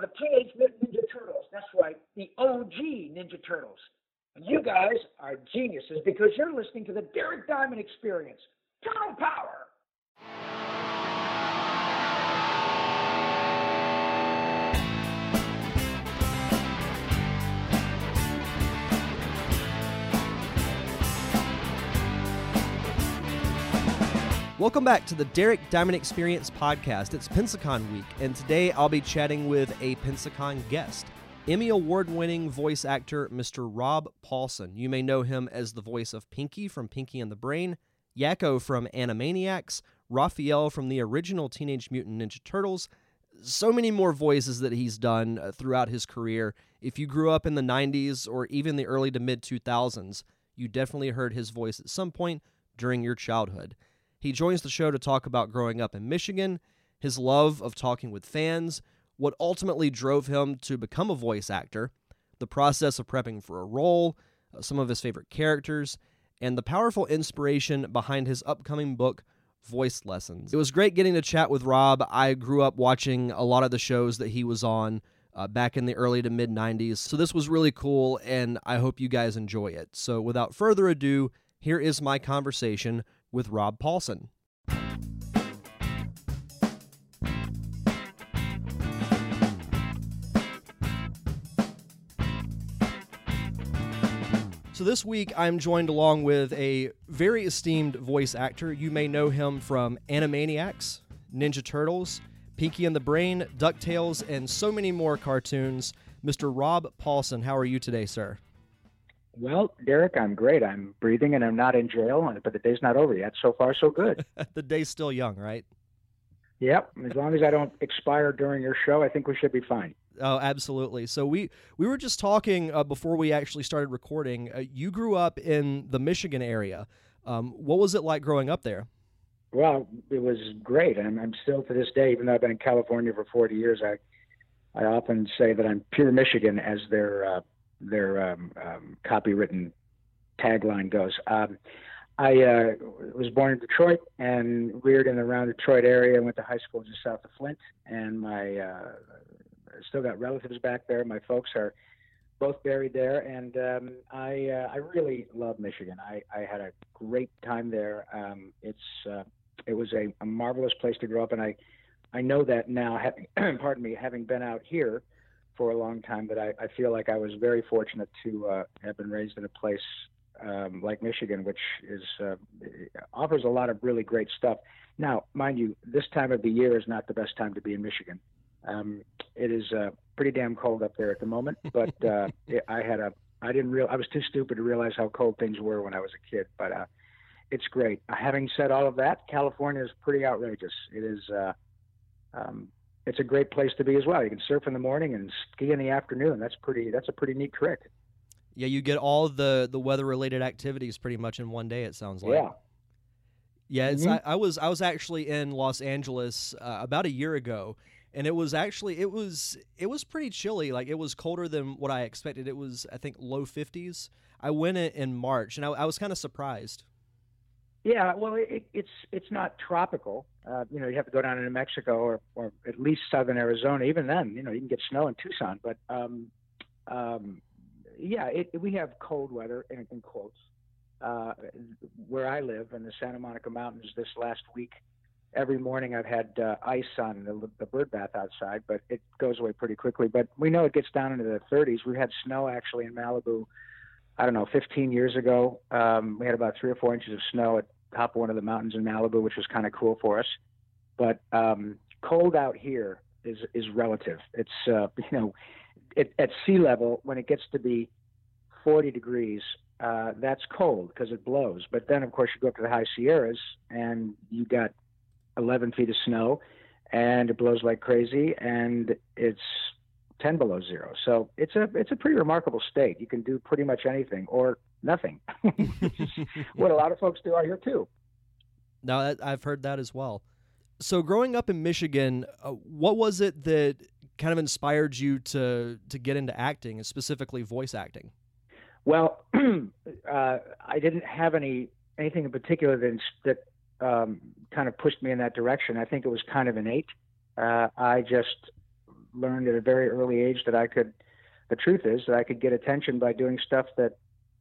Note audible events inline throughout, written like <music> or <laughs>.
the Teenage Mutant Ninja Turtles. That's right, the OG Ninja Turtles. And you guys are geniuses because you're listening to the Derek Diamond Experience. Turtle Power! Welcome back to the Derek Diamond Experience podcast. It's Pensacon week, and today I'll be chatting with a Pensacon guest, Emmy award winning voice actor Mr. Rob Paulsen. You may know him as the voice of Pinky from Pinky and the Brain, Yakko from Animaniacs, Raphael from the original Teenage Mutant Ninja Turtles. So many more voices that he's done uh, throughout his career. If you grew up in the 90s or even the early to mid 2000s, you definitely heard his voice at some point during your childhood. He joins the show to talk about growing up in Michigan, his love of talking with fans, what ultimately drove him to become a voice actor, the process of prepping for a role, uh, some of his favorite characters, and the powerful inspiration behind his upcoming book, Voice Lessons. It was great getting to chat with Rob. I grew up watching a lot of the shows that he was on. Uh, back in the early to mid 90s. So, this was really cool, and I hope you guys enjoy it. So, without further ado, here is my conversation with Rob Paulsen. So this week I'm joined along with a very esteemed voice actor. You may know him from Animaniacs, Ninja Turtles, Pinky and the Brain, DuckTales, and so many more cartoons. Mr. Rob Paulsen, how are you today, sir? Well, Derek, I'm great. I'm breathing and I'm not in jail, but the day's not over yet. So far, so good. <laughs> the day's still young, right? Yep. As long as I don't expire during your show, I think we should be fine. Oh, absolutely. So we we were just talking uh, before we actually started recording. Uh, you grew up in the Michigan area. Um, what was it like growing up there? Well, it was great. I'm, I'm still to this day, even though I've been in California for 40 years. I I often say that I'm pure Michigan, as their uh, their um, um, copywritten tagline goes. Um, I uh, was born in Detroit and reared in the around Detroit area. I went to high school just south of Flint, and my uh, still got relatives back there. My folks are both buried there, and um, I uh, I really love Michigan. I, I had a great time there. Um, it's uh, it was a, a marvelous place to grow up, and I I know that now. Having <clears throat> pardon me, having been out here for a long time, that I, I feel like I was very fortunate to uh, have been raised in a place um, like Michigan, which is uh, offers a lot of really great stuff. Now, mind you, this time of the year is not the best time to be in Michigan. Um, it is uh, pretty damn cold up there at the moment, <laughs> but uh, it, I had a I didn't real I was too stupid to realize how cold things were when I was a kid, but uh, it's great. Having said all of that, California is pretty outrageous. It is. Uh, um, it's a great place to be as well. You can surf in the morning and ski in the afternoon. That's pretty. That's a pretty neat trick. Yeah, you get all the the weather related activities pretty much in one day. It sounds like. Yeah. Yeah, it's, mm-hmm. I, I, was I was actually in Los Angeles uh, about a year ago, and it was actually it was it was pretty chilly. Like it was colder than what I expected. It was I think low fifties. I went in, in March, and I, I was kind of surprised. Yeah, well, it, it's it's not tropical. Uh, you know, you have to go down into Mexico or or at least southern Arizona. Even then, you know, you can get snow in Tucson. But um, um, yeah, it, we have cold weather in, in quotes. Uh, where I live in the Santa Monica Mountains this last week, every morning I've had uh, ice on the, the bird bath outside, but it goes away pretty quickly. But we know it gets down into the 30s. We had snow actually in Malibu I don't know, 15 years ago. Um, we had about three or four inches of snow at top one of the mountains in Malibu, which was kind of cool for us. But um, cold out here is is relative. It's uh, <laughs> you know, it, at sea level when it gets to be 40 degrees, uh, that's cold because it blows. But then of course you go up to the high Sierras and you got 11 feet of snow, and it blows like crazy, and it's 10 below zero. So it's a it's a pretty remarkable state. You can do pretty much anything or nothing. <laughs> <laughs> what a lot of folks do out here too. Now I've heard that as well. So growing up in Michigan, uh, what was it that kind of inspired you to to get into acting, and specifically voice acting? Well, <clears throat> uh, I didn't have any anything in particular that that um, kind of pushed me in that direction. I think it was kind of innate. Uh, I just learned at a very early age that I could. The truth is that I could get attention by doing stuff that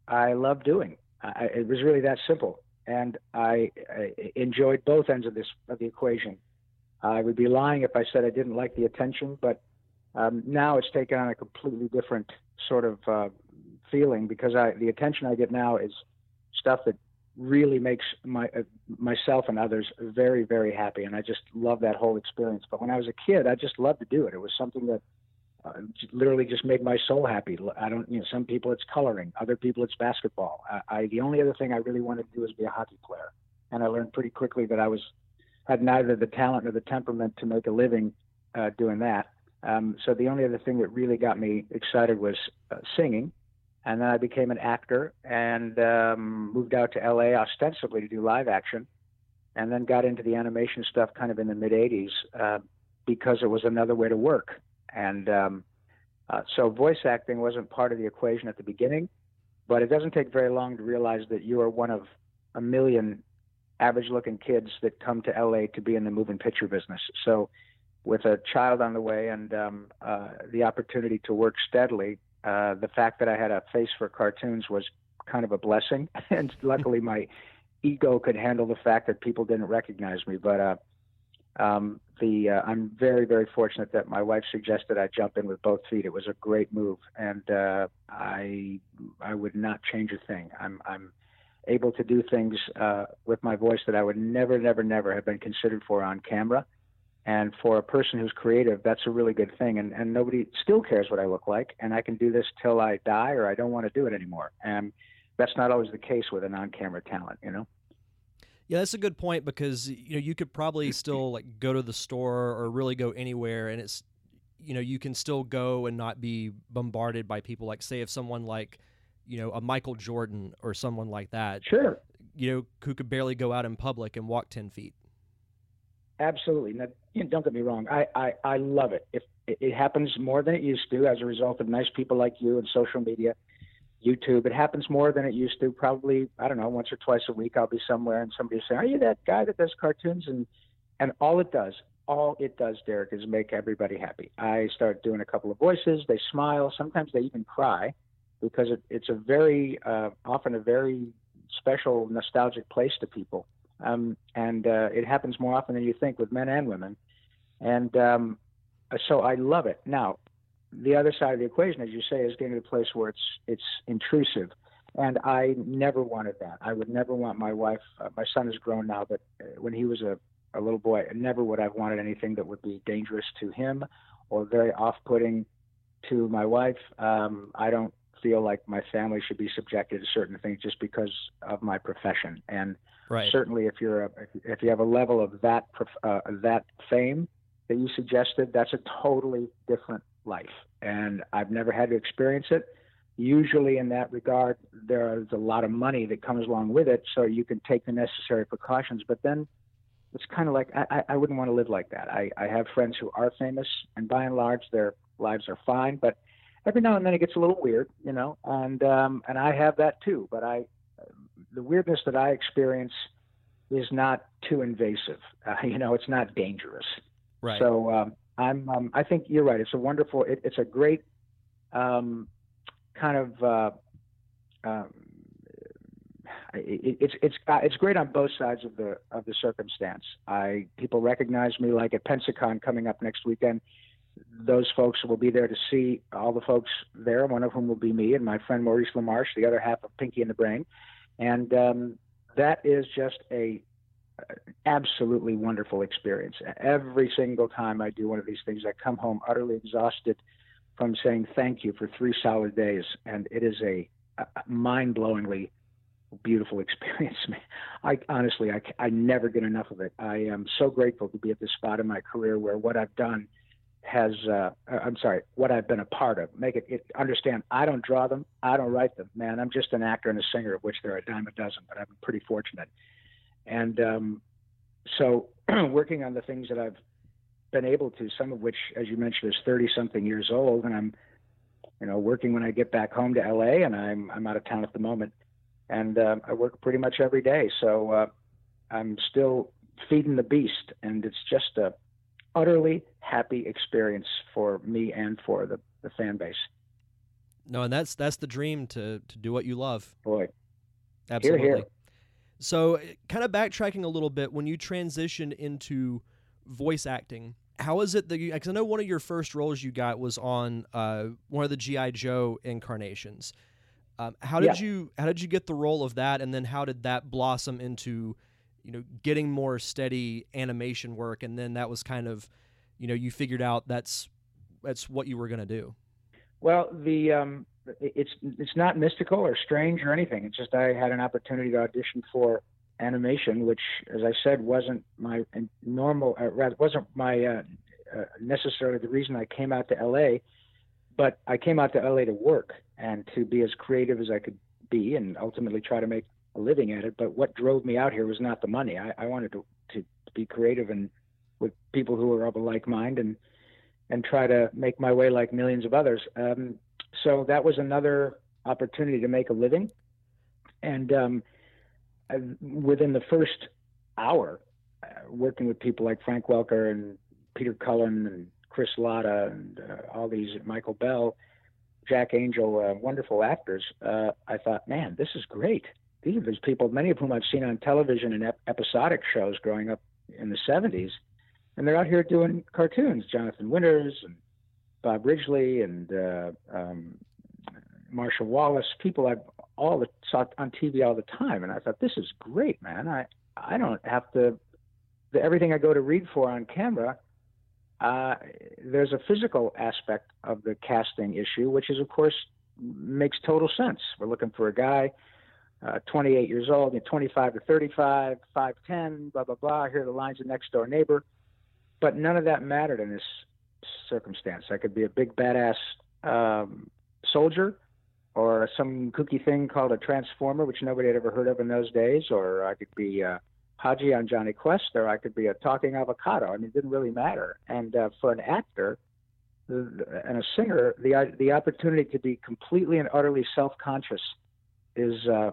I love doing. I, it was really that simple, and I, I enjoyed both ends of this of the equation. I would be lying if I said I didn't like the attention, but um, now it's taken on a completely different sort of uh, feeling because I the attention I get now is stuff that really makes my uh, myself and others very very happy and I just love that whole experience but when I was a kid I just loved to do it it was something that uh, literally just made my soul happy. I don't you know some people it's coloring other people it's basketball. I, I the only other thing I really wanted to do was be a hockey player. And I learned pretty quickly that I was had neither the talent nor the temperament to make a living uh, doing that. Um, so the only other thing that really got me excited was uh, singing. And then I became an actor and um, moved out to LA ostensibly to do live action, and then got into the animation stuff kind of in the mid '80s uh, because it was another way to work. And um, uh, so voice acting wasn't part of the equation at the beginning, but it doesn't take very long to realize that you are one of a million average-looking kids that come to LA to be in the moving picture business. So with a child on the way and um, uh, the opportunity to work steadily, uh, the fact that I had a face for cartoons was kind of a blessing, <laughs> and luckily my ego could handle the fact that people didn't recognize me. But uh, um, the uh, I'm very very fortunate that my wife suggested I jump in with both feet. It was a great move, and uh, I I would not change a thing. I'm I'm able to do things uh, with my voice that I would never never never have been considered for on camera. And for a person who's creative, that's a really good thing. And, and nobody still cares what I look like. And I can do this till I die or I don't want to do it anymore. And that's not always the case with a non camera talent, you know? Yeah, that's a good point because you know you could probably <clears throat> still like go to the store or really go anywhere, and it's you know you can still go and not be bombarded by people. Like say if someone like you know a Michael Jordan or someone like that, sure, you know who could barely go out in public and walk ten feet. Absolutely. Now, don't get me wrong. I, I, I love it. If it happens more than it used to as a result of nice people like you and social media, YouTube. It happens more than it used to. Probably, I don't know, once or twice a week, I'll be somewhere and somebody will say, "Are you that guy that does cartoons?" And and all it does, all it does, Derek, is make everybody happy. I start doing a couple of voices. They smile. Sometimes they even cry because it, it's a very uh, often a very special nostalgic place to people um, and uh, it happens more often than you think with men and women. And um, so I love it. Now, the other side of the equation, as you say, is getting to a place where it's it's intrusive. And I never wanted that. I would never want my wife. Uh, my son is grown now, but uh, when he was a, a little boy, never would I've wanted anything that would be dangerous to him or very off-putting to my wife. Um, I don't feel like my family should be subjected to certain things just because of my profession. And Right. Certainly, if you're a, if you have a level of that uh, that fame that you suggested, that's a totally different life, and I've never had to experience it. Usually, in that regard, there's a lot of money that comes along with it, so you can take the necessary precautions. But then, it's kind of like I, I wouldn't want to live like that. I, I have friends who are famous, and by and large, their lives are fine. But every now and then, it gets a little weird, you know, and um, and I have that too. But I the weirdness that I experience is not too invasive. Uh, <laughs> you know, it's not dangerous. Right. So um, I'm. Um, I think you're right. It's a wonderful. It, it's a great um, kind of. Uh, um, it, it's it's uh, it's great on both sides of the of the circumstance. I people recognize me like at Pensacon coming up next weekend. Those folks will be there to see all the folks there. One of whom will be me and my friend Maurice LaMarche, the other half of Pinky and the Brain and um, that is just a absolutely wonderful experience. Every single time I do one of these things, I come home utterly exhausted from saying thank you for three solid days, and it is a, a mind-blowingly beautiful experience. I honestly, I, I never get enough of it. I am so grateful to be at this spot in my career where what I've done has uh, I'm sorry, what I've been a part of. Make it, it, understand. I don't draw them. I don't write them. Man, I'm just an actor and a singer, of which there are a dime a dozen. But I'm pretty fortunate. And um, so, <clears throat> working on the things that I've been able to, some of which, as you mentioned, is 30 something years old, and I'm, you know, working when I get back home to LA, and I'm I'm out of town at the moment, and uh, I work pretty much every day. So uh, I'm still feeding the beast, and it's just a utterly happy experience for me and for the, the fan base. No, and that's that's the dream to to do what you love. Boy, absolutely. Here, here. So, kind of backtracking a little bit, when you transitioned into voice acting, how is it that you? Because I know one of your first roles you got was on uh, one of the GI Joe incarnations. Um, how did Yeah. you how did you get the role of that, and then how did that blossom into, you know, getting more steady animation work, and then that was kind of, you know, you figured out that's that's what you were gonna do. Well, the um, it's it's not mystical or strange or anything. It's just I had an opportunity to audition for animation, which, as I said, wasn't my normal, uh, rather wasn't my uh, uh, necessarily the reason I came out to LA. But I came out to LA to work and to be as creative as I could be, and ultimately try to make a living at it. But what drove me out here was not the money. I, I wanted to to be creative and with people who were of a like mind and and try to make my way like millions of others. Um, so that was another opportunity to make a living. And um, within the first hour, uh, working with people like Frank Welker and Peter Cullen and Chris Latta and uh, all these Michael Bell, Jack Angel, uh, wonderful actors, uh, I thought, man, this is great. These are these people, many of whom I've seen on television and ep- episodic shows growing up in the 70s and they're out here doing cartoons. Jonathan Winters and Bob Ridgely and uh, um, Marshall Wallace, people I've all the saw on TV all the time, and I thought this is great, man. I I don't have to the, everything I go to read for on camera. Uh, there's a physical aspect of the casting issue, which is of course makes total sense. We're looking for a guy. Uh, 28 years old, you know, 25 to 35, 5'10, blah, blah, blah. Here are the lines of next door neighbor but none of that mattered in this circumstance. I could be a big badass um, soldier, or some kooky thing called a transformer, which nobody had ever heard of in those days, or I could be uh, Hadji on Jonny Quest, or I could be a talking avocado. I mean, it didn't really matter. And uh, for an actor and a singer, the the opportunity to be completely and utterly self-conscious is uh,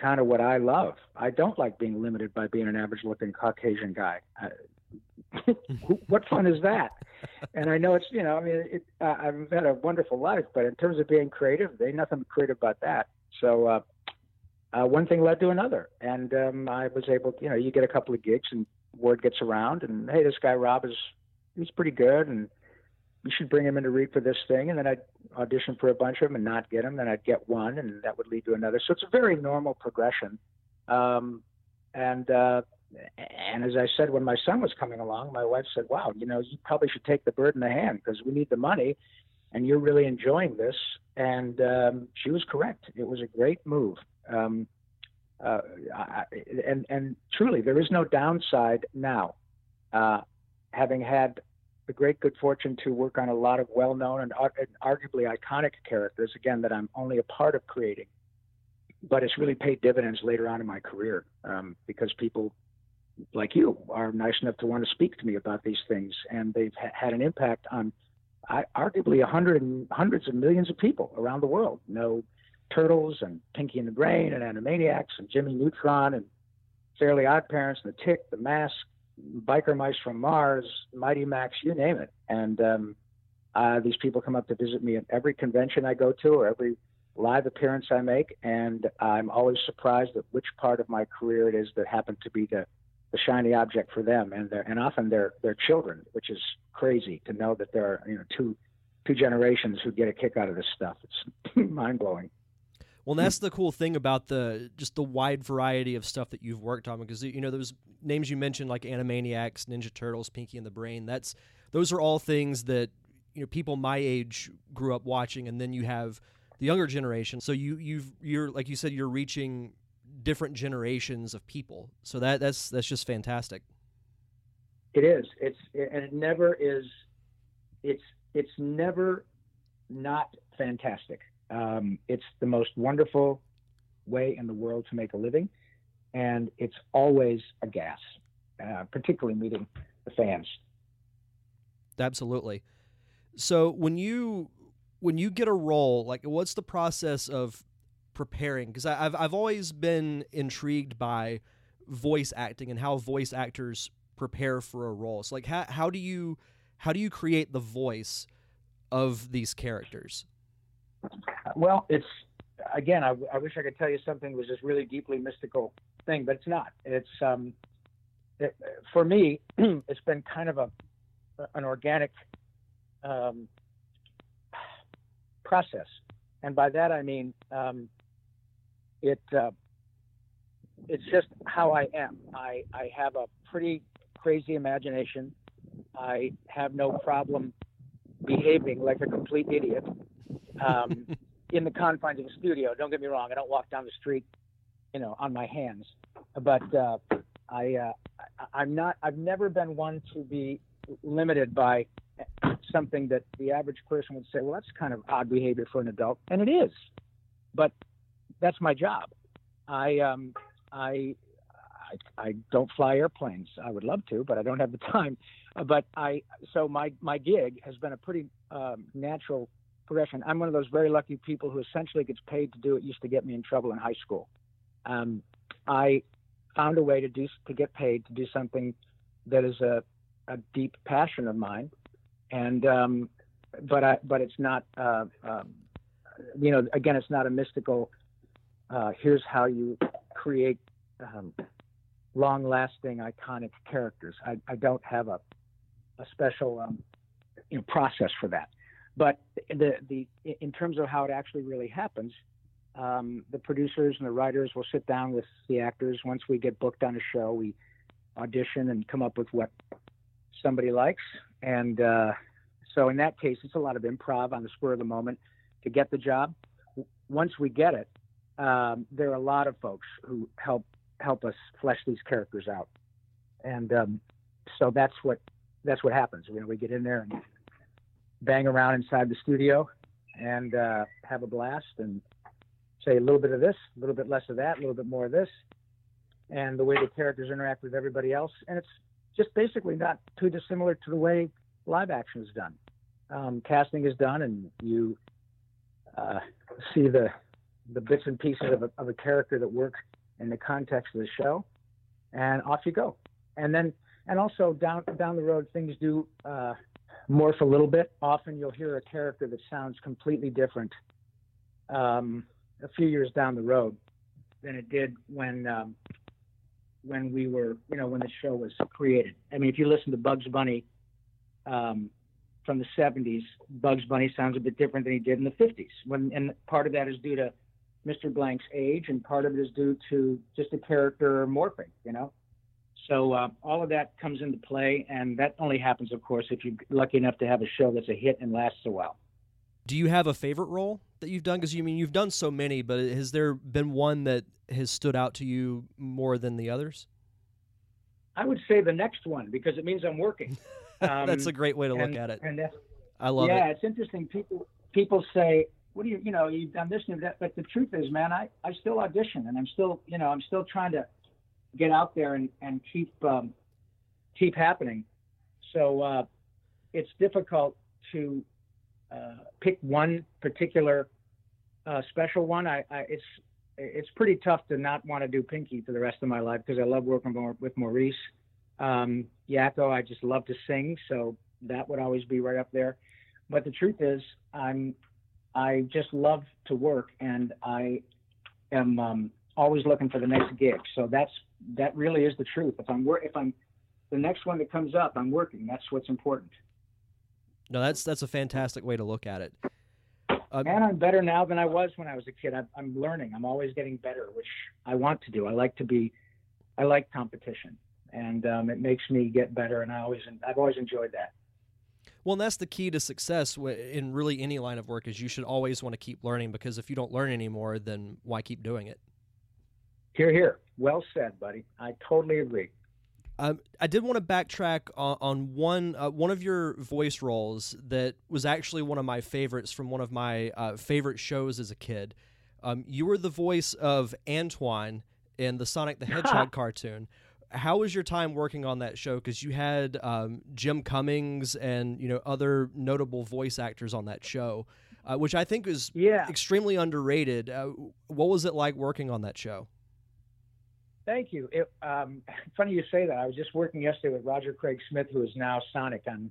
kind of what I love. I don't like being limited by being an average-looking Caucasian guy. I, what fun is that? And I know it's you know I mean it, uh, I've had a wonderful life, but in terms of being creative, there ain't nothing creative about that. So uh, uh, one thing led to another, and um, I was able you know you get a couple of gigs and word gets around, and hey, this guy Rob is he's pretty good, and you should bring him in to read for this thing, and then I'd audition for a bunch of them and not get him, then I'd get one, and that would lead to another. So it's a very normal progression. Um, and uh, and as I said, when my son was coming along, my wife said, "Wow, you know, you probably should take the bird in the hand because we need the money, and you're really enjoying this." And um, she was correct. It was a great move. Um, uh, I, and and truly, there is no downside now. Uh, having had the great good fortune to work on a lot of well-known and, ar- and arguably iconic characters, again, that I'm only a part of creating. But it's really paid dividends later on in my career um, because people like you are nice enough to want to speak to me about these things, and they've ha- had an impact on I, arguably a hundred and hundreds of millions of people around the world. Know Turtles and Pinky and the Brain and Animaniacs and Jimmy Neutron and Fairly Odd Parents and The Tick, The Mask, Biker Mice from Mars, Mighty Max, you name it. And um, uh, these people come up to visit me at every convention I go to or every live appearance I make, and I'm always surprised at which part of my career it is that happened to be the the shiny object for them, and they're, and often they're they're children, which is crazy to know that there are you know two two generations who get a kick out of this stuff. It's <laughs> mind blowing. Well, that's the cool thing about the just the wide variety of stuff that you've worked on because you know those names you mentioned like Animaniacs, Ninja Turtles, Pinky and the Brain. That's those are all things that you know people my age grew up watching, and then you have the younger generation. So you you've you're like you said you're reaching different generations of people. So that that's that's just fantastic. It is. It's and it never is. It's it's never not fantastic. Um, it's the most wonderful way in the world to make a living, and it's always a gas, uh, particularly meeting the fans. Absolutely. So when you when you get a role, like what's the process of preparing? Because I've I've always been intrigued by voice acting and how voice actors prepare for a role? So like how how do you how do you create the voice of these characters? Well, it's again. I, I wish I could tell you something was this really deeply mystical thing, but it's not. It's um, it, for me, <clears throat> it's been kind of a an organic um, process, and by that I mean um, it. Uh, it's just how I am. I I have a pretty crazy imagination. I have no problem behaving like a complete idiot um, <laughs> in the confines of a studio. Don't get me wrong; I don't walk down the street, you know, on my hands. But uh, I, uh, I, am not. I've never been one to be limited by something that the average person would say, "Well, that's kind of odd behavior for an adult," and it is. But that's my job. I, um, I, I, I don't fly airplanes. I would love to, but I don't have the <laughs> time. But I, so my my gig has been a pretty um, natural progression. I'm one of those very lucky people who essentially gets paid to do it. Used to get me in trouble in high school. Um, I found a way to do to get paid to do something that is a, a deep passion of mine, and um, but I but it's not uh, um, you know again it's not a mystical. Uh, here's how you create um, long-lasting, iconic characters. I, I don't have a a special um, you know process for that. But the the in terms of how it actually really happens, um, the producers and the writers will sit down with the actors once we get booked on a show. We audition and come up with what somebody likes, and uh, so in that case, it's a lot of improv on the spur of the moment to get the job. Once we get it, um, there are a lot of folks who help help us flesh these characters out, and um, so that's what that's what happens. You know, we get in there and bang around inside the studio and uh, have a blast and say a little bit of this, a little bit less of that, a little bit more of this, and the way the characters interact with everybody else. And it's just basically not too dissimilar to the way live action is done. Um, casting is done, and you uh, see the the bits and pieces of a, of a character that work in the context of the show, and off you go. And then, and also down down the road, things do uh, morph a little bit. Often you'll hear a character that sounds completely different um, a few years down the road than it did when um, when we were, you know, when the show was created. I mean, if you listen to Bugs Bunny um, from the 70s, Bugs Bunny sounds a bit different than he did in the 50s. When and part of that is due to Mr. Blanc's age, and part of it is due to just a character morphing, you know. So uh, all of that comes into play, and that only happens, of course, if you're lucky enough to have a show that's a hit and lasts a while. Do you have a favorite role that you've done? Because you I mean you've done so many, but has there been one that has stood out to you more than the others? I would say the next one because it means I'm working. Um, <laughs> that's a great way to and, look at it. And I love yeah, it. Yeah, it's interesting. People people say, "What do you, you know, you've done this and that," but the truth is, man, I I still audition and I'm still, you know, I'm still trying to get out there and and keep um, keep happening. So uh, it's difficult to uh, pick one particular uh, special one. I, I, it's it's pretty tough to not want to do Pinky for the rest of my life because I love working with Maurice. Um, Yakko, I just love to sing, so that would always be right up there. But the truth is, I'm I just love to work, and I am um, always looking for the next gig. So that's that really is the truth. If I'm if I'm the next one that comes up, I'm working. That's what's important. No, that's that's a fantastic way to look at it. Um, and I'm better now than I was when I was a kid. I'm, I'm learning. I'm always getting better, which I want to do. I like to be. I like competition, and um, it makes me get better. And I always, I've always enjoyed that. Well, and that's the key to success in really any line of work is you should always want to keep learning because if you don't learn anymore, then why keep doing it? Here, here. Well said, buddy. I totally agree. Um, I did want to backtrack on, on one uh, one of your voice roles that was actually one of my favorites from one of my uh, favorite shows as a kid. Um, you were the voice of Antoine in the Sonic the <laughs> Hedgehog cartoon. How was your time working on that show? Because you had um, Jim Cummings and you know other notable voice actors on that show, uh, which I think is yeah. extremely underrated. Uh, what was it like working on that show? Thank you. It, um, <laughs> funny you say that. I was just working yesterday with Roger Craig Smith, who is now Sonic on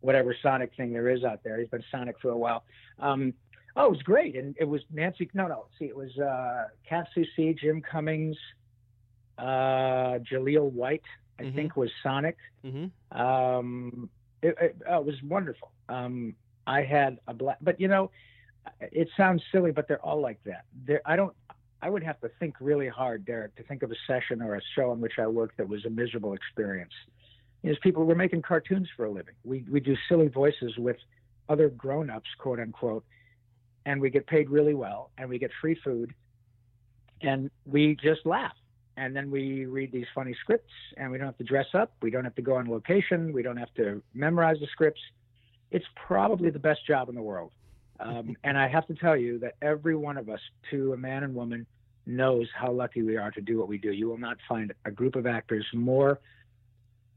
whatever Sonic thing there is out there. He's been Sonic for a while. Um, oh, it was great, and it was Nancy. No, no. See, it was uh, Cat C, Jim Cummings, uh, Jaleel White. I Mhm. think was Sonic. Mm-hmm. Um, it, it, oh, it was wonderful. Um, I had a black, but you know, it sounds silly, but they're all like that. There, I don't. I would have to think really hard, Derek, to think of a session or a show in which I worked that was a miserable experience. Is people were making cartoons for a living. We we do silly voices with other grown-ups, quote unquote, and we get paid really well, and we get free food, and we just laugh. And then we read these funny scripts, and we don't have to dress up. We don't have to go on location. We don't have to memorize the scripts. It's probably the best job in the world. Um, <laughs> and I have to tell you that every one of us, to a man and woman, knows how lucky we are to do what we do. You will not find a group of actors more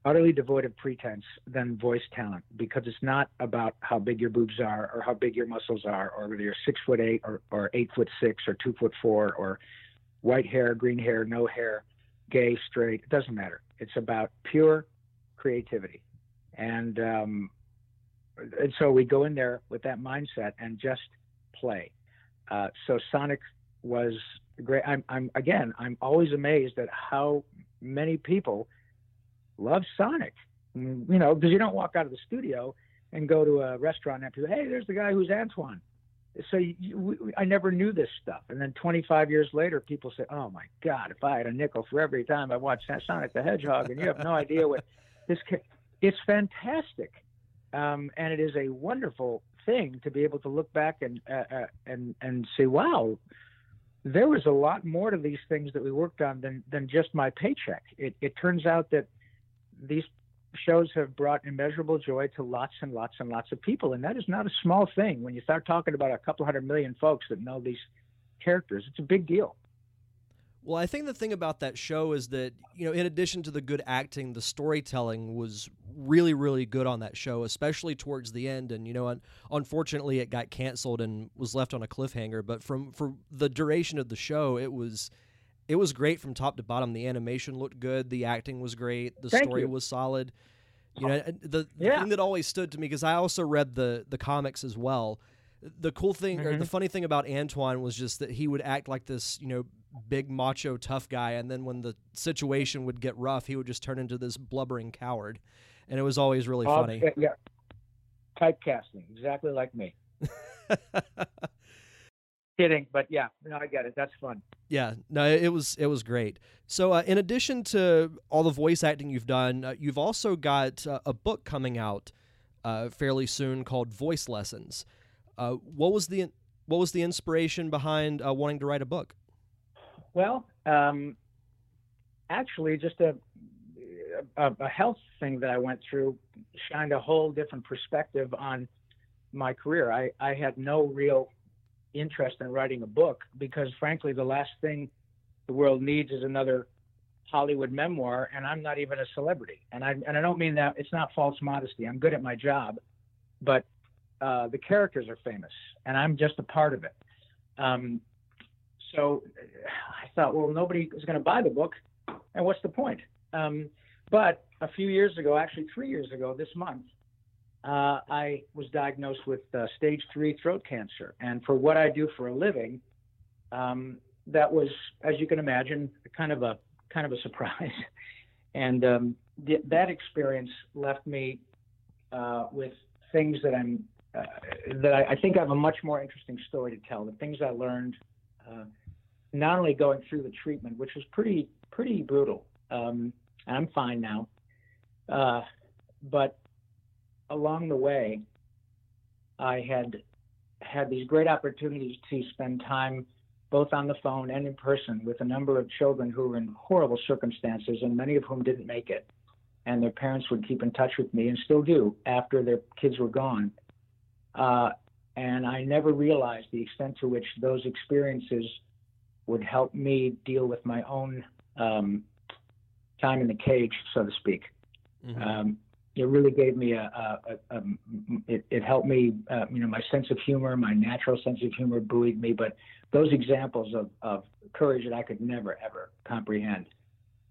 utterly devoid of pretense than voice talent because it's not about how big your boobs are or how big your muscles are or whether you're six foot eight or, or eight foot six or two foot four or white hair, green hair, no hair, gay, straight. It doesn't matter. It's about pure creativity. And um, and so we go in there with that mindset and just play. Uh, so Sonic was great. I'm, I'm again, I'm always amazed at how many people love Sonic. You know, because you don't walk out of the studio and go to a restaurant and say, "Hey, there's the guy who's Antoine." So you, we, I never knew this stuff, and then 25 years later, people say, "Oh my God, if I had a nickel for every time I watched Sonic the Hedgehog," and you have no idea what <laughs> this. ca- It's fantastic um, and it is a wonderful thing to be able to look back and uh, uh, and and say, "Wow, there was a lot more to these things that we worked on than than just my paycheck." It it turns out that these shows have brought immeasurable joy to lots and lots and lots of people, and that is not a small thing. When you start talking about a couple hundred million folks that know these characters, it's a big deal. Well, I think the thing about that show is that, you know, in addition to the good acting, the storytelling was really, really good on that show, especially towards the end. And, you know, un- unfortunately, it got canceled and was left on a cliffhanger. But from for the duration of the show, it was it was great from top to bottom. The animation looked good, the acting was great, the Thank story you. was solid. You know, the, the Yeah. thing that always stood to me because I also read the the comics as well. The cool thing or the Mhm. funny thing about Antoine was just that he would act like this, you know, big macho tough guy and then when the situation would get rough, he would just turn into this blubbering coward. And it was always really funny. yeah, typecasting, exactly like me. <laughs> Kidding, but yeah, no, I get it. That's fun. Yeah, no, it was it was great. So, uh, in addition to all the voice acting you've done, uh, you've also got uh, a book coming out uh, fairly soon called Voice Lessons. Uh, what was the what was the inspiration behind uh, wanting to write a book? Well, um, actually, just a, a a health thing that I went through shined a whole different perspective on my career. I, I had no real interest in writing a book because, frankly, the last thing the world needs is another Hollywood memoir, and I'm not even a celebrity. And I and I don't mean that it's not false modesty. I'm good at my job, but uh, the characters are famous, and I'm just a part of it. Um, so I thought, well, nobody is going to buy the book, and what's the point? Um, but a few years ago, actually three years ago, this month, uh, I was diagnosed with uh, stage three throat cancer, and for what I do for a living, um, that was, as you can imagine, kind of a kind of a surprise, <laughs> and um, th- that experience left me uh, with things that I'm uh, that I, I think I have a much more interesting story to tell. The things I learned. Uh, not only going through the treatment, which was pretty pretty brutal. Um, and I'm fine now, uh, but along the way, I had had these great opportunities to spend time both on the phone and in person with a number of children who were in horrible circumstances, and many of whom didn't make it. And their parents would keep in touch with me, and still do after their kids were gone. Uh, and I never realized the extent to which those experiences would help me deal with my own um, time in the cage, so to speak. Mhm. Um, it really gave me a, a, a, a it, it helped me, uh, you know, my sense of humor, my natural sense of humor buoyed me. But those examples of, of courage that I could never ever comprehend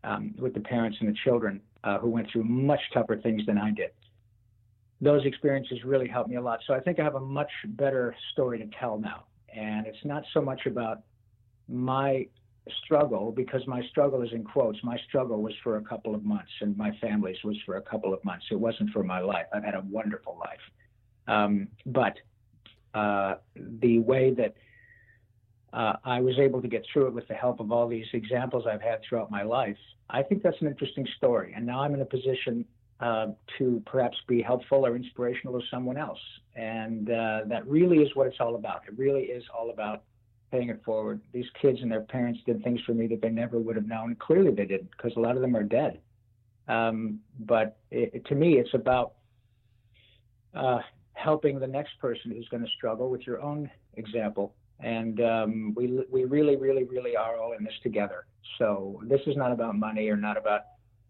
um, with the parents and the children uh, who went through much tougher things than I did. Those experiences really helped me a lot. So I think I have a much better story to tell now. And it's not so much about my struggle because my struggle is in quotes. My struggle was for a couple of months, and my family's was for a couple of months. It wasn't for my life. I've had a wonderful life, um, but uh, the way that uh, I was able to get through it with the help of all these examples I've had throughout my life, I think that's an interesting story. And now I'm in a position uh, to perhaps be helpful or inspirational to someone else. And uh, that really is what it's all about. It really is all about paying it forward. These kids and their parents did things for me that they never would have known. Clearly, they didn't, because a lot of them are dead. Um, but it, to me, it's about uh, helping the next person who's going to struggle with your own example. And um, we we really, really, really are all in this together. So this is not about money or not about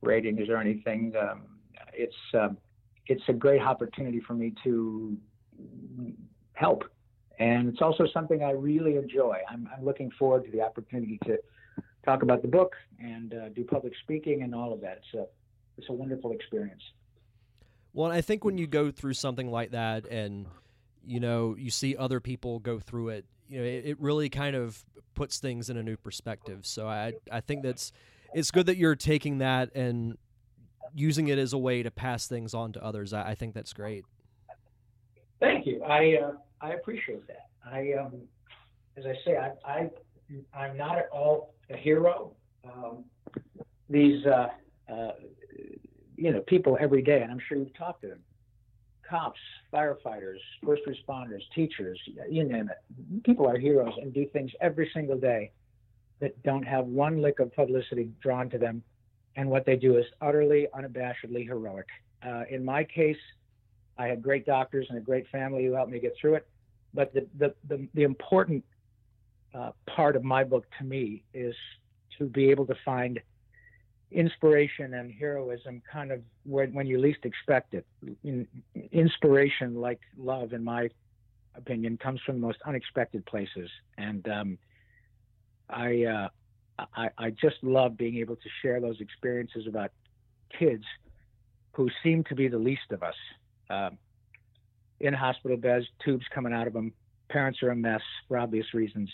ratings or anything. Um, it's um, it's a great opportunity for me to help and it's also something I really enjoy. I'm, I'm looking forward to the opportunity to talk about the book and uh, do public speaking and all of that. It's a it's a wonderful experience. Well, I think when you go through something like that, and you know you see other people go through it, you know it, it really kind of puts things in a new perspective. So I I think that's it's good that you're taking that and using it as a way to pass things on to others. I, I think that's great. Thank you. I uh, I appreciate that. I, um, as I say, I, I, I'm not at all a hero. Um, these, uh, uh, you know, people every day, and I'm sure you've talked to them. Cops, firefighters, first responders, teachers, you name it. People are heroes and do things every single day that don't have one lick of publicity drawn to them, and what they do is utterly, unabashedly heroic. Uh, in my case, I had great doctors and a great family who helped me get through it. But the the the, the important uh, part of my book to me is to be able to find inspiration and heroism kind of when, when you least expect it. In, inspiration, like love, in my opinion, comes from the most unexpected places. And um, I, uh, I, I just love being able to share those experiences about kids who seem to be the least of us uh, in hospital beds, tubes coming out of them. Parents are a mess for obvious reasons.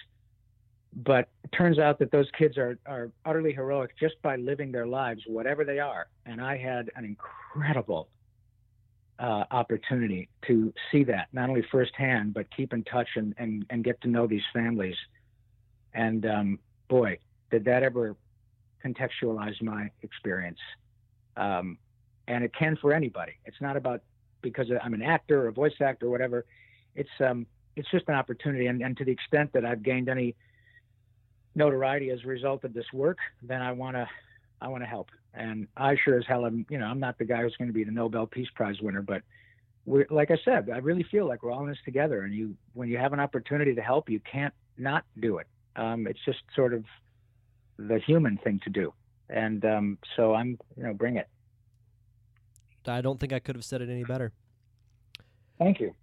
But it turns out that those kids are, are utterly heroic just by living their lives, whatever they are. And I had an incredible uh, opportunity to see that, not only firsthand, but keep in touch and, and, and get to know these families. And um, boy, did that ever contextualize my experience. Um, and it can for anybody. It's not about because I'm an actor or a voice actor or whatever. It's um, it's just an opportunity, and, and to the extent that I've gained any notoriety as a result of this work, then I want to I want to help. And I sure as hell am. You know, I'm not the guy who's going to be the Nobel Peace Prize winner, but we're like I said, I really feel like we're all in this together. And you, when you have an opportunity to help, you can't not do it. Um, it's just sort of the human thing to do. And um, so I'm, you know, bring it. I don't think I could have said it any better. Thank you.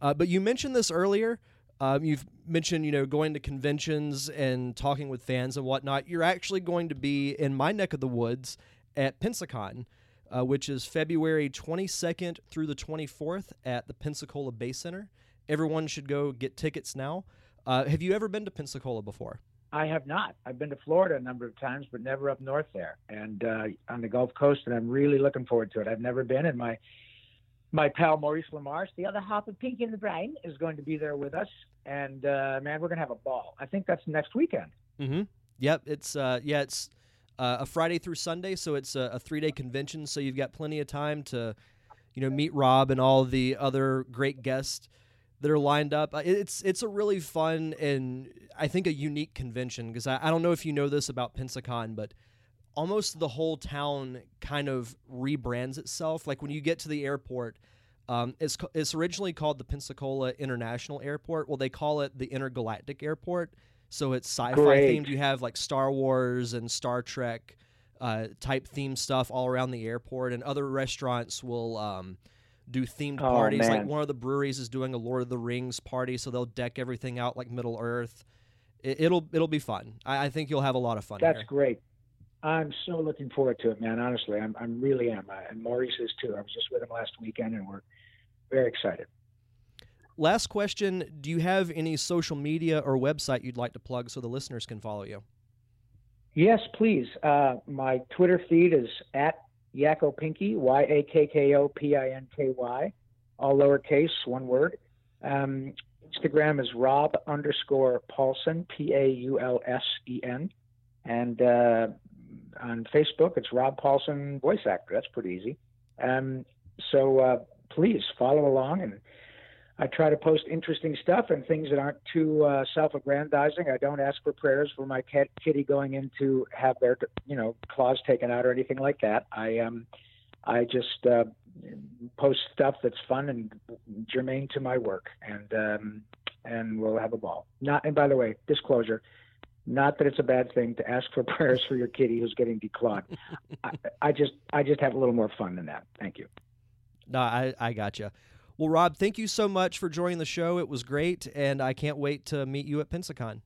Uh, but you mentioned this earlier. Um, you've mentioned, you know, going to conventions and talking with fans and whatnot. You're actually going to be in my neck of the woods at Pensacon, uh, which is February 22nd through the 24th at the Pensacola Bay Center. Everyone should go get tickets now. Uh, have you ever been to Pensacola before? I have not. I've been to Florida a number of times, but never up north there, and uh, on the Gulf Coast, and I'm really looking forward to it. I've never been, and my my pal Maurice LaMarche, the other half of Pinky and the Brain, is going to be there with us, and uh, man, we're gonna have a ball. I think that's next weekend. Mm-hmm. Yep. It's uh, yeah, it's uh, a Friday through Sunday, so it's a, a three day convention. So you've got plenty of time to, you know, meet Rob and all the other great guests that are lined up. It's it's a really fun and I think a unique convention because I, I don't know if you know this about Pensacon, but almost the whole town kind of rebrands itself. Like when you get to the airport, um, it's it's originally called the Pensacola International Airport. Well, they call it the Intergalactic Airport. So it's sci-fi Great. themed. You have like Star Wars and Star Trek uh, type theme stuff all around the airport, and other restaurants will. Um, do themed Oh, parties. Like one of the breweries is doing a Lord of the Rings party, so they'll deck everything out like Middle Earth. It, it'll it'll be fun. I, I think you'll have a lot of fun. That's here. great. I'm so looking forward to it, man. Honestly, I'm, I'm really am. I, and Maurice is too. I was just with him last weekend, and we're very excited. Last question: Do you have any social media or website you'd like to plug so the listeners can follow you? Yes, please. Uh, my Twitter feed is at Yakko Pinky, Y A K K O P I N K Y, all lowercase, one word. Um, Instagram is Rob underscore Paulsen, P A U L S E N. And uh, on Facebook, it's Rob Paulsen, voice actor. That's pretty easy. Um, so uh, please follow along and I try to post interesting stuff and things that aren't too uh, self-aggrandizing. I don't ask for prayers for my cat kitty going in to have their you know claws taken out or anything like that. I um I just uh, post stuff that's fun and germane to my work, and um, and we'll have a ball. Not and by the way, disclosure. Not that it's a bad thing to ask for <laughs> prayers for your kitty who's getting declawed. <laughs> I, I just I just have a little more fun than that. Thank you. No, I I got gotcha. Well, Rob, thank you so much for joining the show. It was great, and I can't wait to meet you at Pensacon.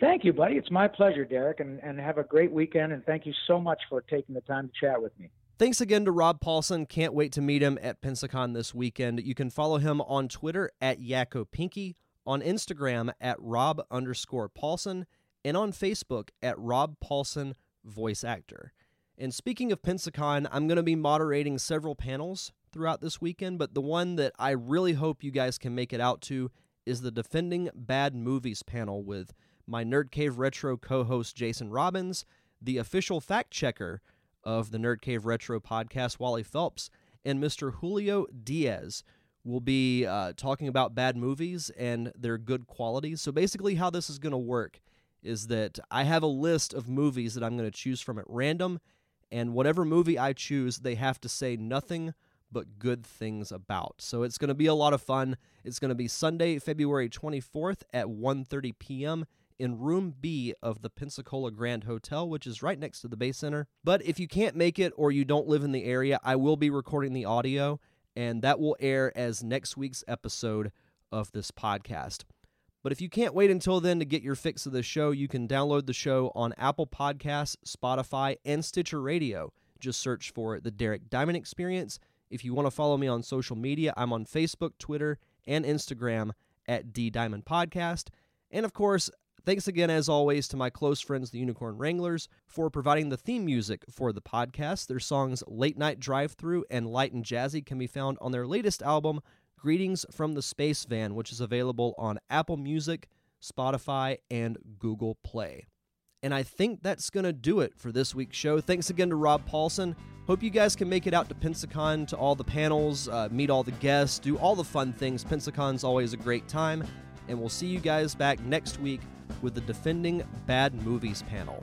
Thank you, buddy. It's my pleasure, Derek, and, and have a great weekend. And thank you so much for taking the time to chat with me. Thanks again to Rob Paulsen. Can't wait to meet him at Pensacon this weekend. You can follow him on Twitter at Yakko Pinky, on Instagram at Rob underscore Paulsen, and on Facebook at Rob Paulsen Voice Actor. And speaking of Pensacon, I'm going to be moderating several panels throughout this weekend, but the one that I really hope you guys can make it out to is the Defending Bad Movies panel with my Nerd Cave Retro co host Jason Robbins, the official fact checker of the Nerd Cave Retro podcast, Wally Phelps, and Mr. Julio Diaz will be uh, talking about bad movies and their good qualities. So basically, how this is going to work is that I have a list of movies that I'm going to choose from at random, and whatever movie I choose, they have to say nothing but good things about. So it's going to be a lot of fun. It's going to be Sunday, February 24th at 1:30 p.m. in room B of the Pensacola Grand Hotel, which is right next to the Bay Center. But if you can't make it or you don't live in the area, I will be recording the audio and that will air as next week's episode of this podcast. But if you can't wait until then to get your fix of the show, you can download the show on Apple Podcasts, Spotify, and Stitcher Radio. Just search for The Derek Diamond Experience if you want to follow me on social media, I'm on Facebook, Twitter, and Instagram at D Diamond Podcast. And of course, thanks again, as always, to my close friends, the Unicorn Wranglers, for providing the theme music for the podcast. Their songs Late Night Drive Through and Light and Jazzy can be found on their latest album, Greetings from the Space Van, which is available on Apple Music, Spotify, and Google Play. And I think that's going to do it for this week's show. Thanks again to Rob Paulsen. Hope you guys can make it out to Pensacon to all the panels, uh, meet all the guests, do all the fun things. Pensacon's always a great time. And we'll see you guys back next week with the Defending Bad Movies panel.